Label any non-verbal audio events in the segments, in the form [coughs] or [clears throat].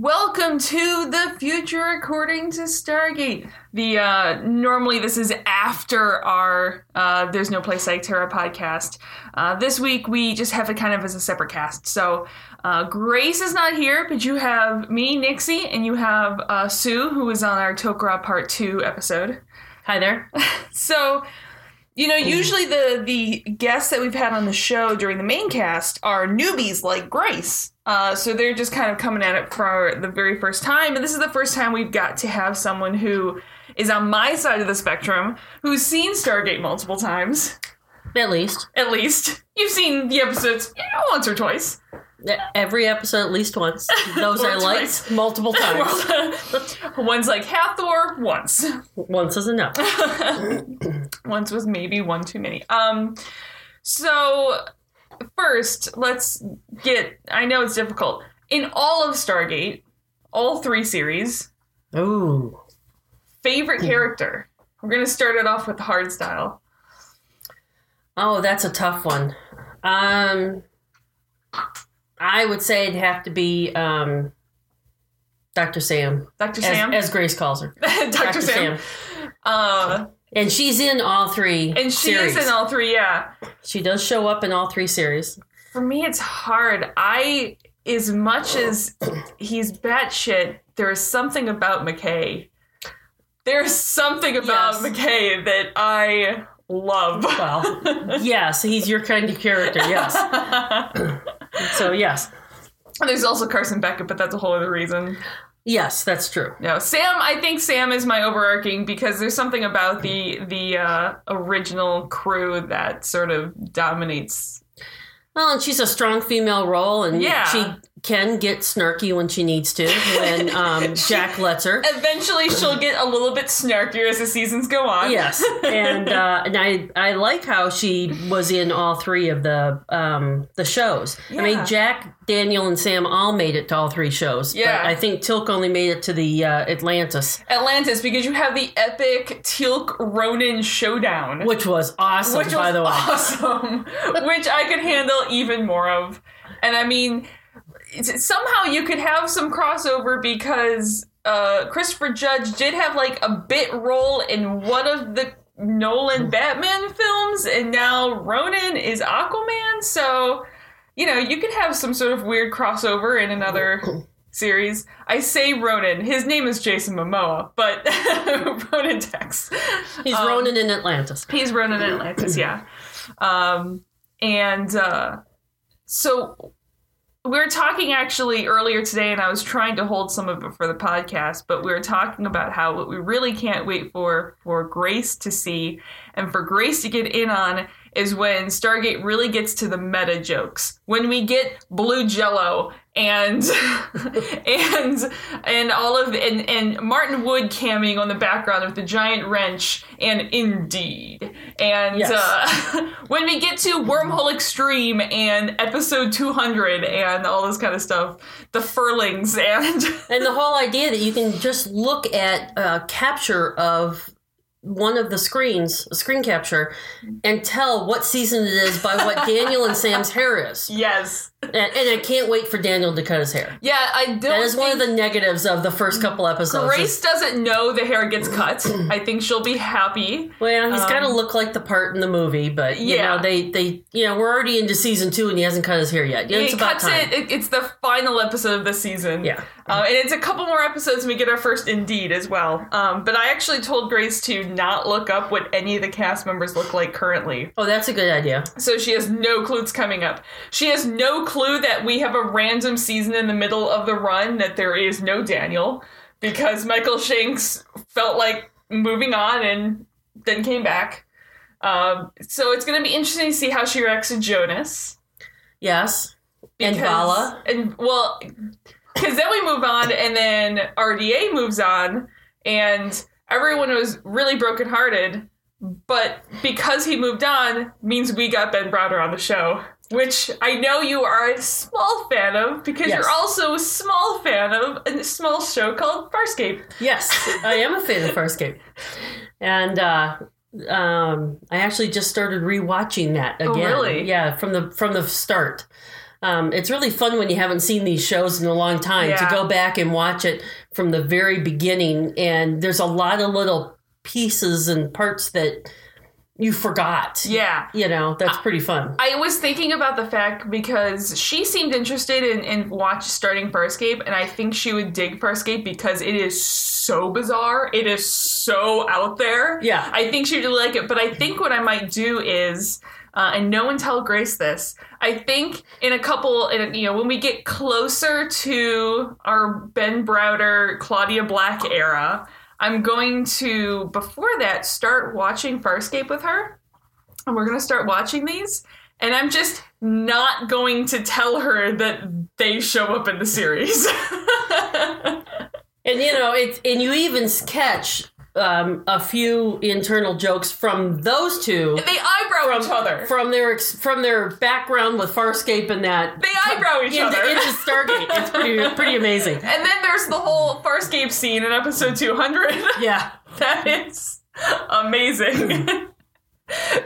Welcome to the future according to Stargate. The uh, normally this is after our uh, "There's No Place Like Terra" podcast. Uh, this week we just have it kind of as a separate cast. So uh, Grace is not here, but you have me, Nixie, and you have uh, Sue, who was on our Tok'ra Part Two episode. Hi there. [laughs] So, you know, usually the the guests that we've had on the show during the main cast are newbies like Grace. Uh, so they're just kind of coming at it for the very first time, and this is the first time we've got to have someone who is on my side of the spectrum who's seen Stargate multiple times. At least At least you've seen the episodes you know, once or twice. Every episode at least once. Those Or I liked multiple [laughs] times. One's like Hathor once. once is enough. [laughs] once was maybe one too many. Um, so first, let's get. I know it's difficult. In all of Stargate, all three series, Ooh. favorite character. We're gonna start it off with hard style. Oh, that's a tough one. Um, I would say it'd have to be um, Dr. Sam, Dr. as, Sam. as Grace calls her. [laughs] Dr. Sam. Uh, And she's in all three and she series. is in all three. Yeah. she does show up in all three series. For me, it's hard. I, as much as he's batshit, there is something about McKay. There's something about Yes. McKay that I love. Well, [laughs] yes, he's your kind of character. Yes. [laughs] so yes, There's also Carson Beckett, but that's a whole other reason. yes, that's true. No, Sam. I think Sam is my overarching because there's something about the the uh, original crew that sort of dominates. Well, and she's a strong female role, and Yeah. she can get snarky when she needs to. When [laughs] um, Jack lets her. Eventually, she'll get a little bit snarkier as the seasons go on. Yes, and uh, and I I like how she was in all three of the um, the shows. I mean, Jack, Daniel, and Sam all made it to all three shows. Yeah. but I think Teal'c only made it to the uh, Atlantis, Atlantis, because you have the epic Teal'c Ronon showdown. which was awesome. which by was the way, [laughs] awesome, which I could handle even more of. And I mean, somehow you could have some crossover because uh, Christopher Judge did have like a bit role in one of the Nolan Batman films, and now Ronon is Aquaman. So, you know, you could have some sort of weird crossover in another. [clears throat] Series. I say Ronon. His name is Jason Momoa, but [laughs] Ronon Dex. he's Um, Ronon in Atlantis. He's Ronon in Atlantis, yeah. Um, and uh, so we were talking actually earlier today, and I was trying to hold some of it for the podcast, but we were talking about how what we really can't wait for for Grace to see and for Grace to get in on is when Stargate really gets to the meta jokes. When we get blue jello and [laughs] and and all of and, and Martin Wood camming on the background with the giant wrench and indeed. And Yes. uh, [laughs] when we get to Wormhole Extreme and episode 200 and all this kind of stuff, the furlings and [laughs] And the whole idea that you can just look at a capture of one of the screens, a screen capture, and tell what season it is by what Daniel and Sam's hair is. yes. And, and I can't wait for Daniel to cut his hair. Yeah, I don't That is one of the negatives of the first couple episodes. Grace is- doesn't know the hair gets cut. I think she'll be happy. well, he's got to um, look like the part in the movie, but you Yeah. know they they you know we're already into season two and he hasn't cut his hair yet. Yeah, it's It about cuts time. it, it. It's the final episode of the season. Yeah. Uh, and it's a couple more episodes and we get our first Indeed as well. Um, but I actually told Grace to not look up what any of the cast members look like currently. Oh, that's a good idea. So she has no clues coming up. She has no clue that we have a random season in the middle of the run that there is no Daniel because Michael Shanks felt like moving on and then came back. Um, so it's going to be interesting to see how she reacts to Jonas. Yes, and Because- Vala. And well, because then we move on, and then RDA moves on, and everyone was really brokenhearted. But because he moved on, means we got Ben Browder on the show, which I know you are a small fan of because Yes. you're also a small fan of a small show called Farscape. Yes, I am a fan of Farscape, and uh, um, I actually just started rewatching that again. Oh, really? Yeah, from the from the start. Um, it's really fun when you haven't seen these shows in a long time to go back and watch it from the very beginning. And there's a lot of little pieces and parts that you forgot. Yeah. You know, that's pretty fun. I was thinking about the fact because she seemed interested in, in watch starting Farscape, and I think she would dig Farscape because it is so bizarre. It is so out there. Yeah. I think she'd really like it. But I think what I might do is, uh, and no one tell Grace this. I think in a couple, in a, you know, when we get closer to our Ben Browder, Claudia Black era, I'm going to before that start watching Farscape with her. And we're gonna start watching these. And i'm just not going to tell her that they show up in the series. [laughs] And you know, it's and you even catch um, a few internal jokes from those two. they eyebrow from, each other from their ex- from their background with Farscape and that they eyebrow each into, other into Stargate. It's [laughs] pretty pretty amazing. and then there's the whole farscape scene in episode 200 [laughs] Yeah, that is amazing [laughs]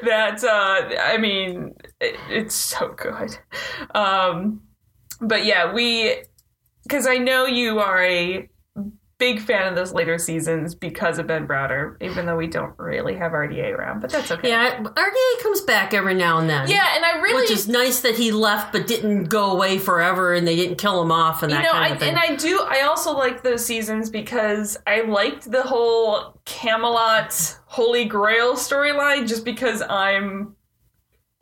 that uh i mean it, it's so good um but yeah we because i know you are a big fan of those later seasons because of ben browder even though we don't really have rda around but that's okay yeah. RDA comes back every now and then. yeah and i really Which is nice that he left but didn't go away forever and they didn't kill him off and you that know, kind I, of thing. and I do. I also like those seasons because I liked the whole Camelot Holy Grail storyline. Just because I'm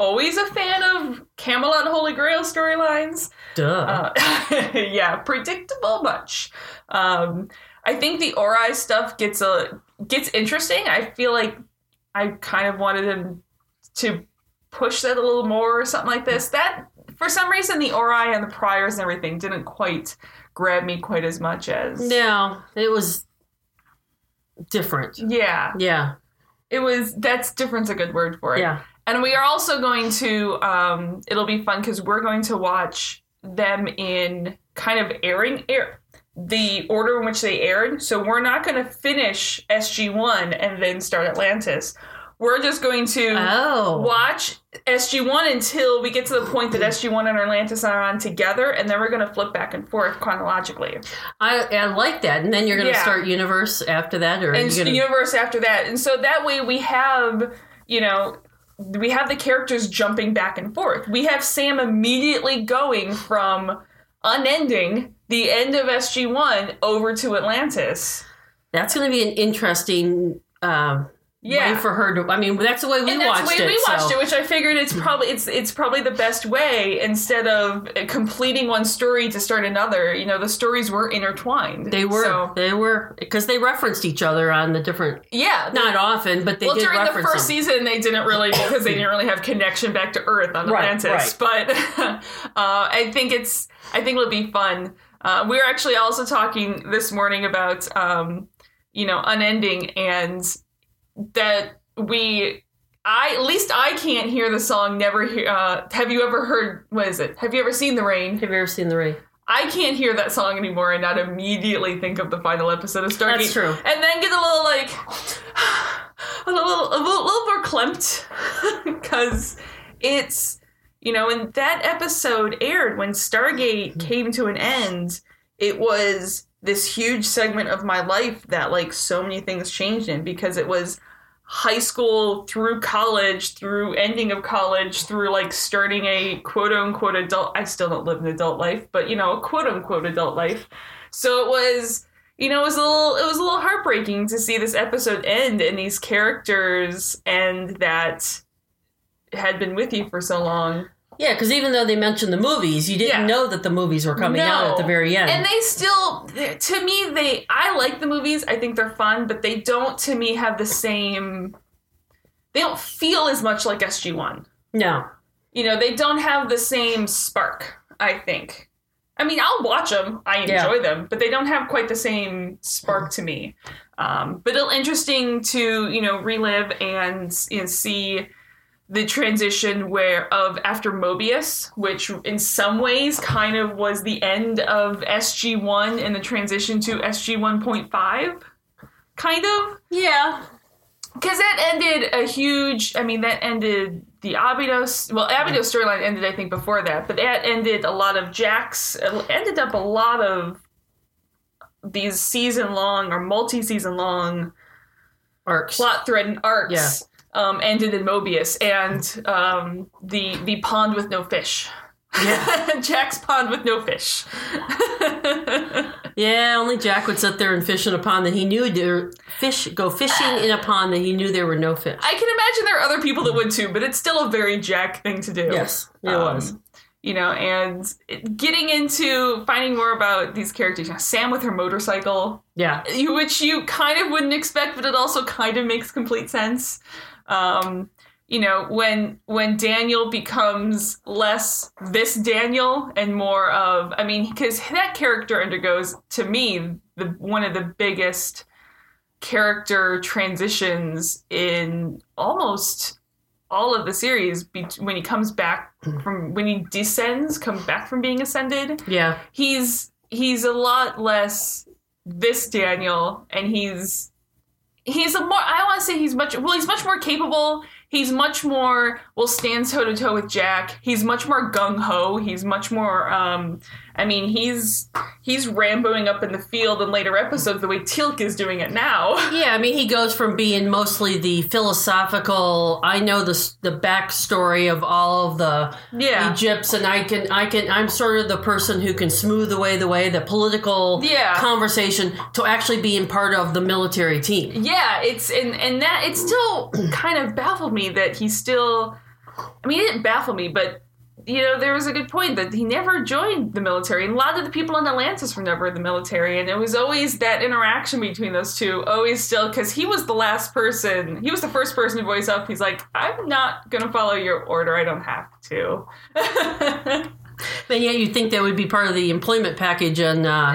always a fan of Camelot Holy Grail storylines. Duh. Uh, [laughs] yeah, predictable much. Um, I think the Ori stuff gets a gets interesting. I feel like I kind of wanted him to push that a little more or something like this. That for some reason the Ori and the priors and everything didn't quite grab me quite as much as no, it was different. yeah. Yeah, It was that's different's a good word for it. yeah. And we are also going to, um, it'll be fun because we're going to watch them in kind of airing air the order in which they aired. So we're not going to finish SG1 and then start Atlantis. We're just going to Oh, watch SG1 until we get to the point that SG1 and Atlantis are on together, and then we're going to flip back and forth chronologically. I, I like that. And then you're going to Yeah. start Universe after that, or and gonna, universe after that. And so that way we have, you know, we have the characters jumping back and forth. We have Sam immediately going from unending the end of SG1 over to Atlantis. that's going to be an interesting um, Yeah. way for her to. I mean, that's the way we watched it. and that's watched the way it. we watched so. it, which I figured it's probably it's it's probably the best way instead of completing one story to start another. You know, the stories were intertwined. They were, So, they were, because they referenced each other on the different. yeah. Not often, but they did. well, did during the first them. season, they didn't really [coughs] because they didn't really have connection back to Earth on Right, Atlantis. But [laughs] uh, I think it's I think it'll be fun. Uh, we were actually also talking this morning about um, you know unending and that we. I at least I can't hear the song. Never hear. Uh, have you ever heard? What is it? Have you ever seen the rain? Have you ever seen the rain? I can't hear that song anymore and not immediately think of the final episode of Stargate. That's true. And then get a little like [sighs] a little a little, little more clumped because [laughs] it's you know when that episode aired when Stargate came to an end, it was this huge segment of my life that like so many things changed in because it was high school through college through ending of college through like starting a quote unquote adult i still don't live an adult life but you know a quote unquote adult life. So it was you know it was a little it was a little heartbreaking to see this episode end and these characters and that had been with you for so long Yeah, because even though they mentioned the movies, you didn't Yeah. know that the movies were coming out at the very end. And they still, to me, they. I like the movies. I think they're fun, but they don't, to me, have the same. They don't feel as much like SG One. no, You know, they don't have the same spark. I think. I mean, I'll watch them. I Yeah. enjoy them, but they don't have quite the same spark to me. Um, but it'll interesting to you know relive and you know, see the transition where of after Moebius, which in some ways kind of was the end of SG one and the transition to SG one point five, kind of Yeah. because that ended a huge. I mean, that ended the Abydos. Well, Abydos storyline ended, I think, before that, but that ended a lot of Jack's. Ended up a lot of these season long or multi season long Arcs. plot thread and arcs. Yeah. Um, ended in Moebius and um, the the pond with no fish. Yeah. [laughs] Jack's pond with no fish. [laughs] Yeah, only Jack would sit there and fish in a pond that he knew there fish go fishing in a pond that he knew there were no fish. I can imagine there are other people that would too, but it's still a very Jack thing to do. Yes, it Um, was. You know, and getting into finding more about these characters. You know, Sam with her motorcycle, Yeah. which you kind of wouldn't expect, but it also kind of makes complete sense. Um, you know, when when Daniel becomes less this Daniel and more of, I mean, because that character undergoes, to me, the one of the biggest character transitions in almost all of the series be- when he comes back from when he descends comes back from being ascended Yeah. he's he's a lot less this Daniel, and he's he's a more I want to say he's much well he's much more capable. He's much more will stand toe to toe with Jack. He's much more gung ho. He's much more. um I mean he's he's ramboing up in the field in later episodes the way Teal'c is doing it now. [laughs] Yeah, I mean, he goes from being mostly the philosophical. I know the the backstory of all of the Yeah. Egypts, and I can I can I'm sort of the person who can smooth away the way the political Yeah. conversation to actually being part of the military team. Yeah, it's and and that it still kind of baffled me that he still. I mean, it didn't baffle me, but you know, there was a good point that he never joined the military, and a lot of the people in Atlantis were never in the military, and it was always that interaction between those two, always still because he was the last person, he was the first person to voice up. He's like, I'm not gonna follow your order. I don't have to. [laughs] And yet, you'd think that would be part of the employment package and. Uh,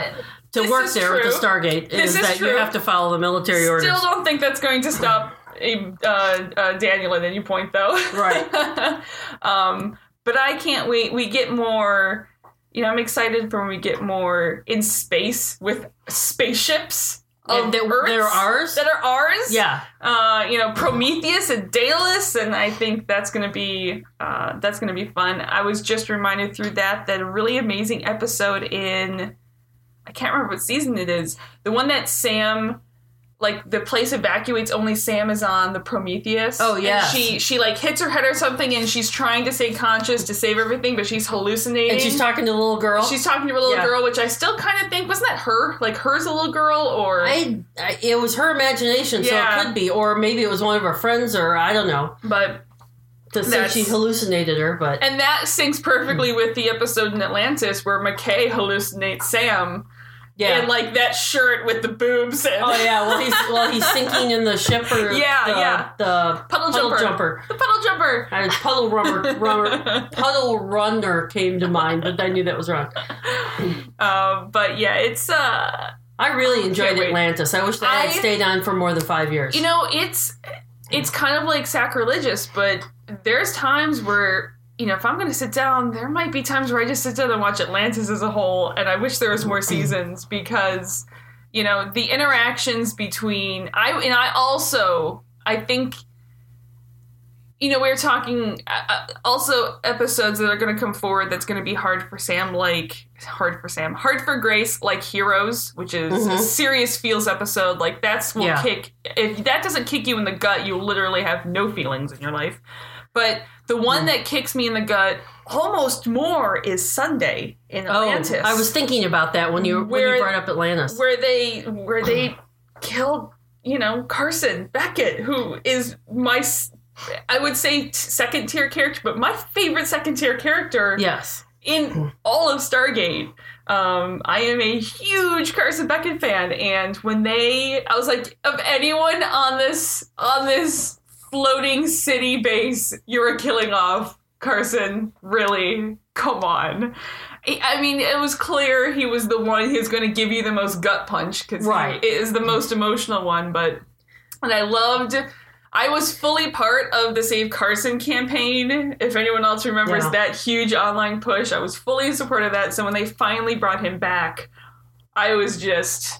to This work there with the. Stargate is, is that you have to follow the military orders. Still don't think that's going to stop uh, uh, Daniel at any point, though. Right. [laughs] um, but I can't wait. We get more. You know, I'm excited for when we get more in space with spaceships. Of And that- Earths they're ours? That are ours. Yeah. Uh, you know, Prometheus and Daedalus, and I think that's gonna be uh, that's gonna be fun. I was just reminded through that that a really amazing episode in I can't remember what season it is. The one that Sam like the place evacuates only Sam is on the Prometheus. Oh, yeah she she like hits her head or something and she's trying to stay conscious to save everything, but she's hallucinating. And she's talking to a little girl. She's talking to a little Yeah. girl, which I still kind of think wasn't that her? Like her's a little girl, or I, I, it was her imagination, so it could be, or maybe it was one of her friends, or I don't know. but To say she hallucinated her, but And that syncs perfectly with the episode in Atlantis where McKay hallucinates Sam yeah. like that shirt with the boobs and oh yeah, well he's well he's sinking in the ship or [laughs] Yeah, the, yeah. the puddle, puddle jumper. jumper. The puddle jumper. And puddle runner, runner, [laughs] puddle runner came to mind, but I knew that was wrong. Um, but yeah, it's uh I really enjoyed Atlantis. I wish that I I- had stayed on for more than five years. you know, it's it's kind of like sacrilegious, but there's times where you know, if I'm going to sit down, there might be times where I just sit down and watch Atlantis as a whole, and I wish there was more seasons because, you know, the interactions between I and I also I think, you know, we are talking uh, uh, also episodes that are going to come forward that's going to be hard for Sam, like hard for Sam, hard for Grace, like Heroes, which is a Mhm. serious feels episode. Like that's will Yeah. kick if that doesn't kick you in the gut, you literally have no feelings in your life. But the one that kicks me in the gut almost more is Sunday in Atlantis. oh, Atlantis. I was thinking about that when you when you brought up Atlantis. where they where they killed you know Carson Beckett, who is my I would say second tier character, but my favorite second tier character yes. in all of Stargate. Um, I am a huge Carson Beckett fan, and when they, I was like, of anyone on this on this floating city base, you were killing off Carson. Really, come on. I mean, it was clear he was the one who's going to give you the most gut punch because Right. he is the most emotional one. But and I loved. I was fully part of the Save Carson campaign. If anyone else remembers Yeah. that huge online push, I was fully in support of that. So when they finally brought him back, I was just.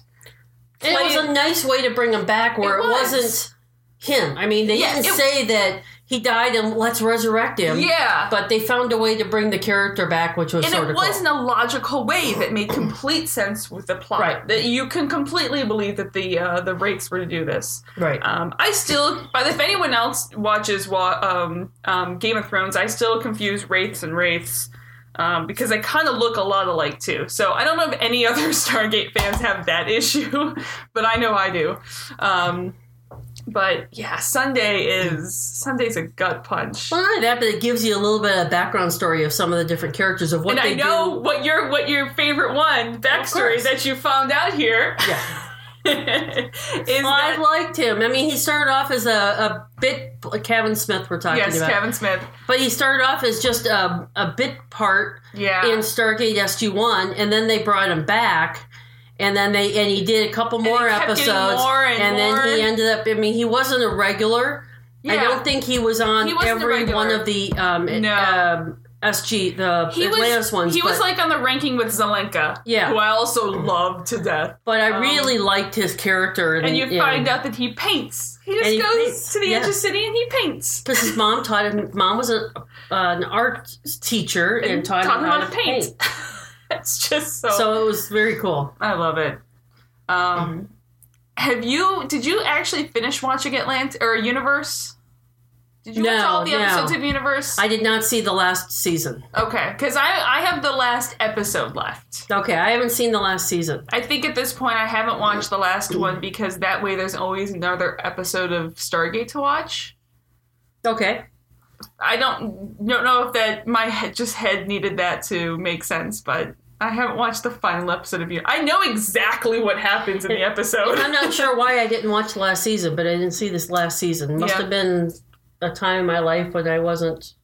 And it was a nice way to bring him back where It it, was. was. not him. I mean, they Yeah, didn't it- say that he died and let's resurrect him. Yeah. But they found a way to bring the character back, which was and sort it of was cool. in a logical way that made complete sense with the plot. Right. That you can completely believe that the uh, the Wraiths were to do this. right. Um, I still, but if anyone else watches wa- um, um, Game of Thrones, I still confuse wraiths and wraiths um, because they kind of look a lot alike too. So I don't know if any [laughs] other Stargate fans have that issue, [laughs] but I know I do. Um, but yeah, Sunday is Sunday's a gut punch. well, not that, but it gives you a little bit of background story of some of the different characters of what And they I know do. what your what your favorite one backstory that you found out here Yeah. [laughs] is Well, I that liked him. I mean, he started off as a, a bit. Kevin Smith, we're talking yes, about. Kevin Smith. But he started off as just a, a bit part Yeah, in Stargate SG One, and then they brought him back, and then they and he did a couple more episodes, more and then more. he ended up. I mean, he wasn't a regular. I don't think he was on He every one of the um, No. um, SG the he Atlantis was ones. he was like on the ranking with Zelenka, Yeah. who I also love to death. but I um, really liked his character, and, And you find out that he paints. He just he goes paints, to the edge yeah. of city and he paints. because his mom taught him. Mom was a, uh, an art teacher and, taught, him how to to paint. [laughs] it's just so, So it was very cool. I love it. Um, have you? Did you actually finish watching Atlant or Universe? Did you watch all the no. episodes of Universe? I did not see the last season. okay, because I I have the last episode left. Okay, I haven't seen the last season. I think at this point I haven't watched the last one because that way there's always another episode of Stargate to watch. Okay. I don't don't know if that my head just head needed that to make sense, but I haven't watched the final episode of you. I know exactly what happens in the episode. I'm not sure why I didn't watch last season, but I didn't see this last season. Must Yeah. have been a time in my life when I wasn't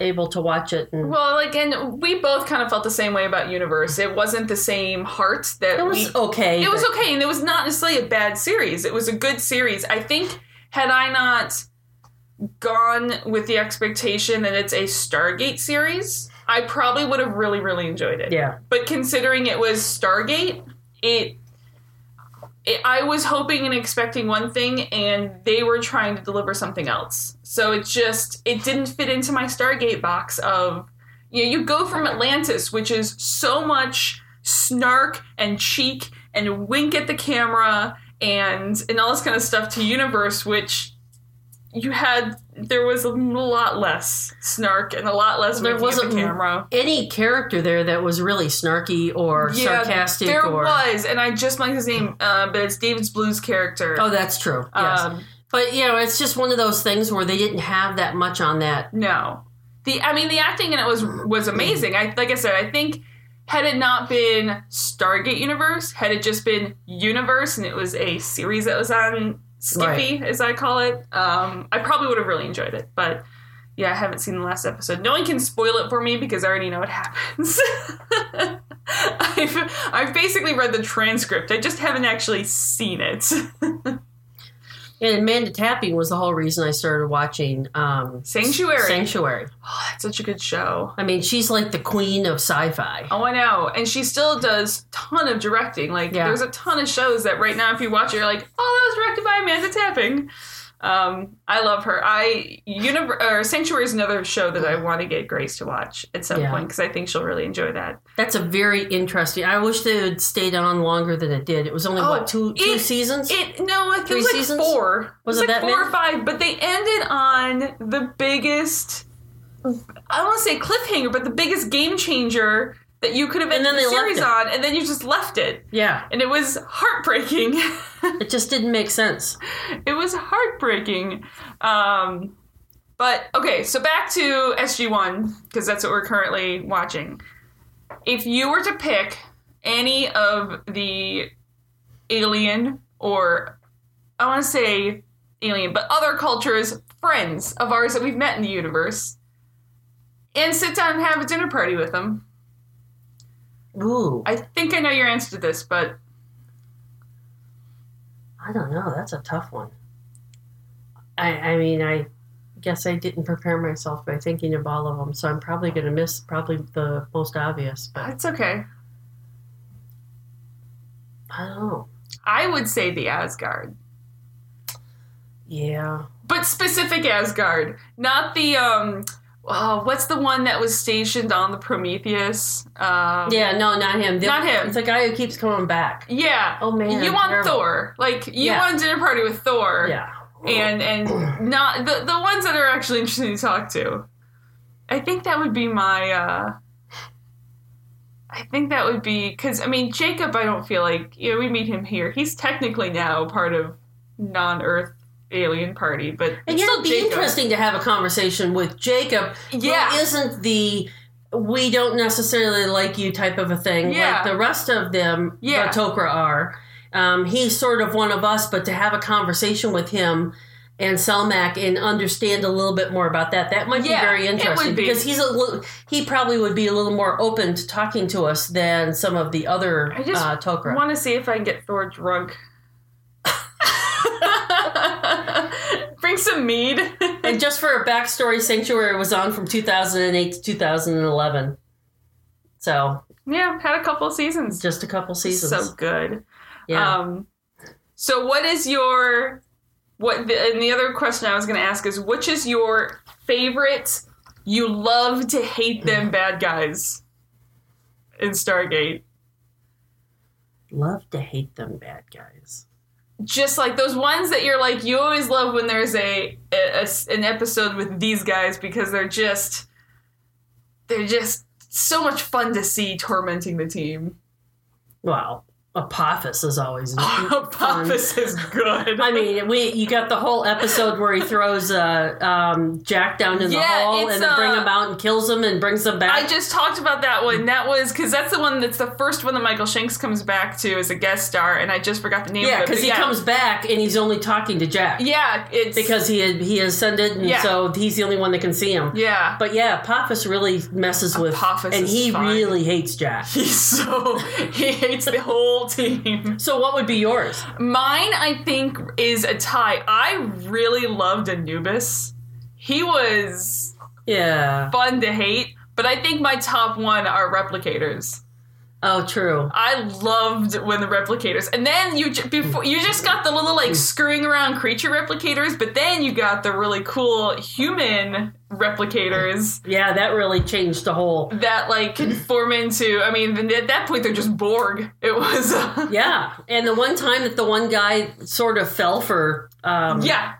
able to watch it. And Well, like, and we both kind of felt the same way about Universe. It wasn't the same heart that it we. was okay. It was okay, and it was not necessarily a bad series. It was a good series. I think had I not gone with the expectation that it's a Stargate series, I probably would have really, really enjoyed it. Yeah. But considering it was Stargate, it, it I was hoping and expecting one thing, and they were trying to deliver something else. So it just it didn't fit into my Stargate box of you know, you go from Atlantis, which is so much snark and cheek and wink at the camera and and all this kind of stuff to Universe, which you had there was a lot less snark and a lot less There wasn't the camera. any character there that was really snarky or sarcastic there or. was, and I just like his name, uh, but it's David Blue's character. Oh, that's true. Yes. Um, but, you know, it's just one of those things where they didn't have that much on that. no, the I mean the acting in it was was amazing. I like I said, I think had it not been Stargate Universe, had it just been Universe, and it was a series that was on Skippy, as I call it, um, I probably would have really enjoyed it. But yeah, I haven't seen the last episode. No one can spoil it for me because I already know what happens. [laughs] I've, I've basically read the transcript. I just haven't actually seen it. [laughs] And Amanda Tapping was the whole reason I started watching um, Sanctuary. Sanctuary. Oh, that's such a good show. I mean, she's like the queen of sci-fi. Oh, I know. And she still does ton of directing. Like, Yeah. there's a ton of shows that right now, if you watch it, you're like, oh, that was directed by Amanda Tapping. Um, I love her. I Univer- or Sanctuary is another show that I want to get Grace to watch at some Yeah. point because I think she'll really enjoy that. That's a very interesting. I wish they had stayed on longer than it did. It was only what two it- seasons. It no, I think Three it was like seasons? four. Was it it was like that four many? or five? But they ended on the biggest. I want to say cliffhanger, but the biggest game changer that you could have ended the series on, and then you just left it, yeah, and it was heartbreaking. [laughs] it just didn't make sense. it was heartbreaking. Um, but okay, so back to SG One because that's what we're currently watching. If you were to pick any of the alien or I want to say alien, but other cultures, friends of ours that we've met in the universe, and sit down and have a dinner party with them, Ooh, I think I know your answer to this, but I don't know. That's a tough one. I, I mean, I guess I didn't prepare myself by thinking of all of them, so I'm probably going to miss probably the most obvious. But it's okay. I don't know. I would say the Asgard. Yeah, But specific Asgard, not the um oh, what's the one that was stationed on the Prometheus? Um, yeah, no, not him. The, Not him. It's the guy who keeps coming back. Yeah. Oh man, you want terrible. Thor. Like you Yeah. want a dinner party with Thor. Yeah, And and [clears throat] not the the ones that are actually interesting to talk to. I think that would be my uh I think that would be because I mean Jacob. I don't feel like you know we meet him here. He's technically now part of non-Earth alien party, but and it's yeah, still it'd be Jacob. interesting to have a conversation with Jacob. Yeah. isn't the we don't necessarily like you type of a thing Yeah. like the rest of them Yeah. the Tok'ra are. Um, he's sort of one of us, but to have a conversation with him and Selmak and understand a little bit more about that, that might Yeah, be very interesting be. because he's a little, he probably would be a little more open to talking to us than some of the other Tok'ra. I just uh, Tok'ra. want to see if I can get Thor drunk. Bring some mead. [laughs] and just for a backstory, Sanctuary was on from 2008 to 2011. So yeah, had a couple of seasons. just a couple seasons. So good. yeah. Um, so what is your what? The, and the other question I was going to ask is, which is your favorite? You love to hate them [laughs] bad guys in Stargate. Love to hate them bad guys. Just like those ones that you're like, you always love when there's a an episode with these guys because they're just they're just so much fun to see tormenting the team. Well, Apophis is always [laughs] fun. Apophis is good. I mean, we you got the whole episode where he throws uh, um, Jack down in the Yeah, hole it's, and then bring uh, him out and kills him and brings him back. I just talked about that one. That was because that's the one that's the first one that Michael Shanks comes back to as a guest star, and I just forgot the name yeah, because he yeah. comes back and he's only talking to Jack Yeah, it's because he had, he ascended, and Yeah. so he's the only one that can see him. yeah. But yeah, Apophis really messes with, Apophis and he fun. really hates Jack. He's so [laughs] he hates the whole team. [laughs] So what would be yours? Mine, I think, is a tie. I really loved Anubis. He was Yeah. fun to hate, but I think my top one are replicators. Oh, true. I loved when the replicators, and then you before you just got the little like screwing around creature replicators, but then you got the really cool human replicators Yeah, that really changed the whole. that like can [clears throat] form into. I mean, at that point they're just Borg. It was, uh, [laughs] Yeah, and the one time that the one guy sort of fell for. Um, yeah.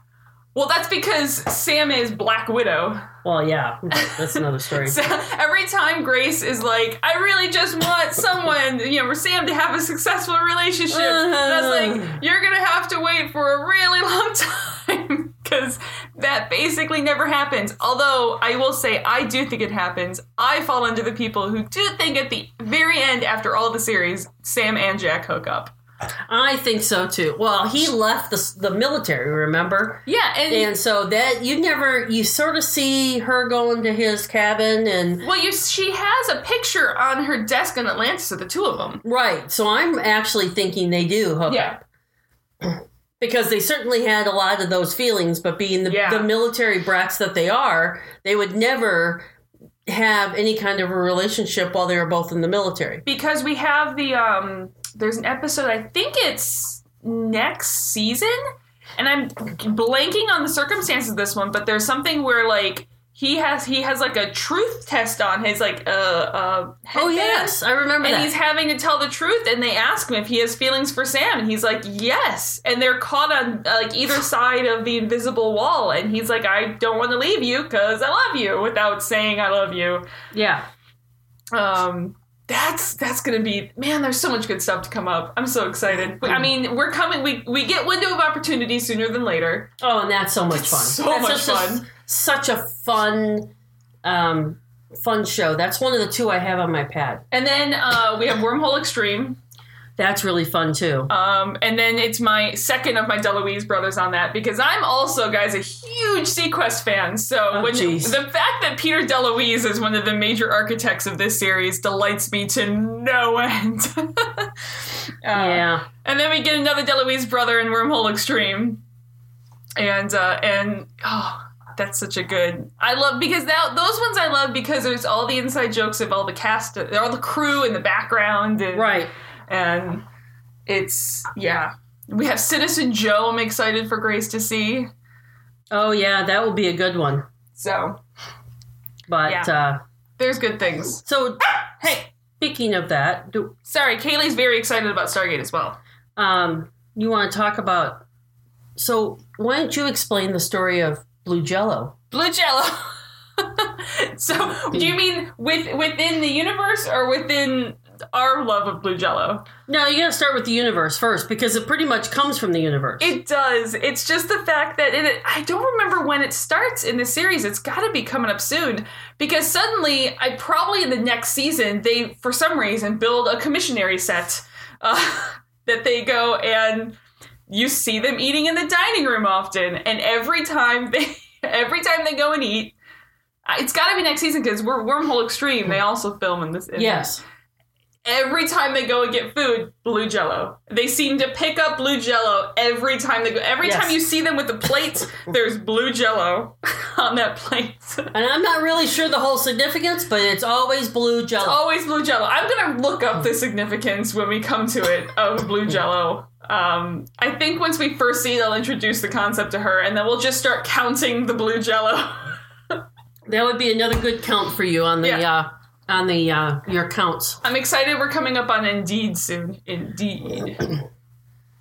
Well, that's because Sam is Black Widow. Well, yeah, that's another [laughs] story. So every time Grace is like, I really just want [laughs] someone, you know, for Sam to have a successful relationship. And I was uh-huh. like, you're going to have to wait for a really [laughs] long time because that basically never happens. Although I will say, I do think it happens. I fall into the people who do think at the very end, after all the series, Sam and Jack hook up. I think so too. Well, he left the the military, remember? Yeah, and, And so that you never you sort of see her going to his cabin and well, you she has a picture on her desk in Atlantis of the two of them. right. So I'm actually thinking they do hook Yeah. up [clears throat] because they certainly had a lot of those feelings, but being the, Yeah. the military brats that they are, they would never have any kind of a relationship while they were both in the military. because we have the um there's an episode i think it's next season and i'm blanking on the circumstances of this one but there's something where like he has he has like a truth test on his like uh uh Oh yes, I remember and that. he's having to tell the truth and they ask him if he has feelings for sam and he's like yes and they're caught on like either [laughs] side of the invisible wall and he's like i don't want to leave you because i love you without saying i love you yeah. um that's that's gonna be man there's so much good stuff to come up i'm so excited i mean we're coming we we get window of opportunity sooner than later Oh, and that's so much fun. so That's much fun. Such a fun, um, fun show. That's one of the two I have on my pad. and then uh we have wormhole extreme That's really fun too. Um, and then it's my second of my DeLuise brothers on that because I'm also, guys, a huge seaQuest fan. So Oh, when the fact that Peter DeLuise is one of the major architects of this series delights me to no [laughs] end. Uh, yeah. And then we get another DeLuise brother in Wormhole Extreme, and uh, and oh, that's such a good. I love because that those ones I love because there's all the inside jokes of all the cast, all the crew in the background, and Right. and it's yeah. We have Citizen Joe. I'm excited for Grace to see. Oh yeah, that will be a good one. So But Yeah. uh there's good things. so Hey, speaking of that, do, sorry, Kaylee's very excited about Stargate as well. um you want to talk about so why don't you explain the story of Blue Jello? Blue Jello. [laughs] so, do you mean with within the universe or within our love of Blue Jello? No, you got to start with the universe first because it pretty much comes from the universe. It does. It's just the fact that it, I don't remember when it starts in the series. It's got to be coming up soon because suddenly, I probably in the next season they for some reason build a commissionary set uh, [laughs] that they go and you see them eating in the dining room often, and every time they [laughs] every time they go and eat. uh, It's got to be next season because we're Wormhole Extreme. They also film in this. in yes. Every time they go and get food, blue jello. They seem to pick up blue jello every time they go. Every Yes. time you see them with a plate, [laughs] there's blue jello [laughs] on that plate. And I'm not really sure the whole significance, but it's always blue jello. Always blue jello. I'm gonna look up the significance when we come to it of blue jello. Um, I think once we first see it, I'll introduce the concept to her, and then we'll just start counting the blue jello. [laughs] That would be another good count for you on the Yeah. uh on the uh your accounts. I'm excited. We're coming up on Indeed soon. Indeed.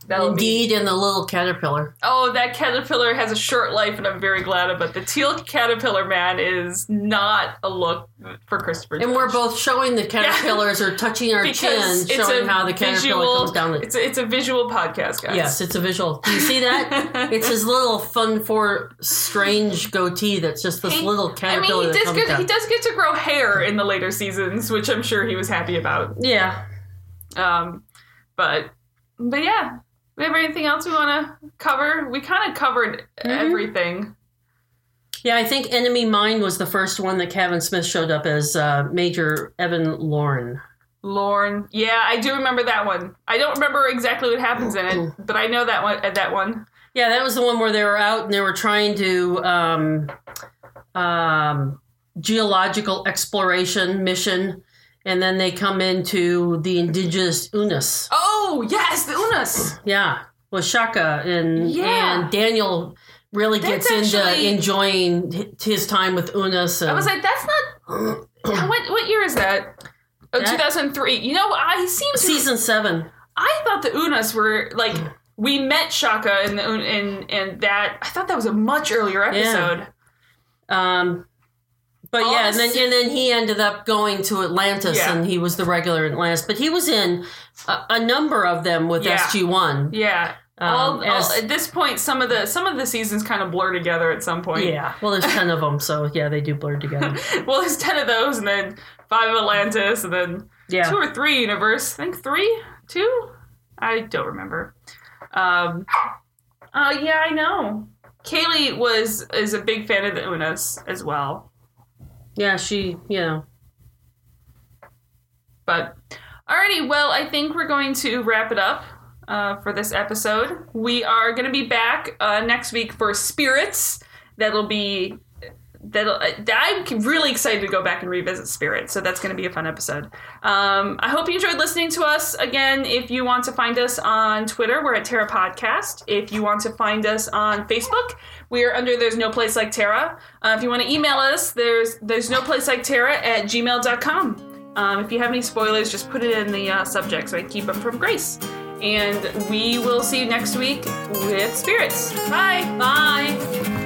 That'll be Indeed, and the little caterpillar. Oh, that caterpillar has a short life, and I'm very glad about it. The teal caterpillar man is not a look for Christopher. And we're both showing the caterpillars or touching our [laughs] chin, showing how the caterpillar visual, comes down the It's a, it's a visual podcast, guys. Yes, it's a visual. Do you see that? [laughs] it's his little fun for strange goatee that's just this He- little I caterpillar mean, he does get he does get to grow hair in the later seasons, which I'm sure he was happy about. yeah. Um, but but yeah, we have anything else we want to cover? We kind of covered Mm-hmm. everything. Yeah, I think Enemy Mine was the first one that Kevin Smith showed up as uh, Major Evan Lauren. Lorne, yeah, I do remember that one. I don't remember exactly what happens in it, but I know that one. uh, That one. Yeah, that was the one where they were out and they were trying to um, um, geological exploration mission, and then they come into the indigenous Unas. Oh yes, the Unas. Yeah, with Chaka and Yeah. and Daniel really That's gets actually- into enjoying his time with Unas. And, I was like, that's not. [clears throat] what what year is that? Oh, That- 2003. You know, I seem to. season seven. I thought the Unas were like we met Chaka in the in and that. I thought that was a much earlier episode. Um, but All yeah, and then and then he ended up going to Atlantis, Yeah. and he was the regular in Atlantis. But he was in a, a number of them with Yeah. SG One. Yeah. Um, all, as- all- at this point, some of the some of the seasons kind of blur together at some point. Yeah, well, there's ten of them, so yeah, they do blur together. [laughs] well, there's ten of those, and then five of Atlantis, and then Yeah, two or three universe. I think three, two. I don't remember. Um. Uh. Yeah, I know. Kaylee was is a big fan of the Unas as well. Yeah, she, you know, But alrighty, well, I think we're going to wrap it up uh, for this episode. We are going to be back uh, next week for Spirits. That'll be that'll. uh, I'm really excited to go back and revisit Spirit, so that's going to be a fun episode. Um, I hope you enjoyed listening to us. Again, if you want to find us on Twitter, we're at Terra Podcast. If you want to find us on Facebook, we are under There's No Place Like Terra. Uh, if you want to email us, there's There's No Place Like Terra at gmail.com. Um, if you have any spoilers, just put it in the uh, subject so I keep them from Grace. And we will see you next week with Spirits. Bye. bye.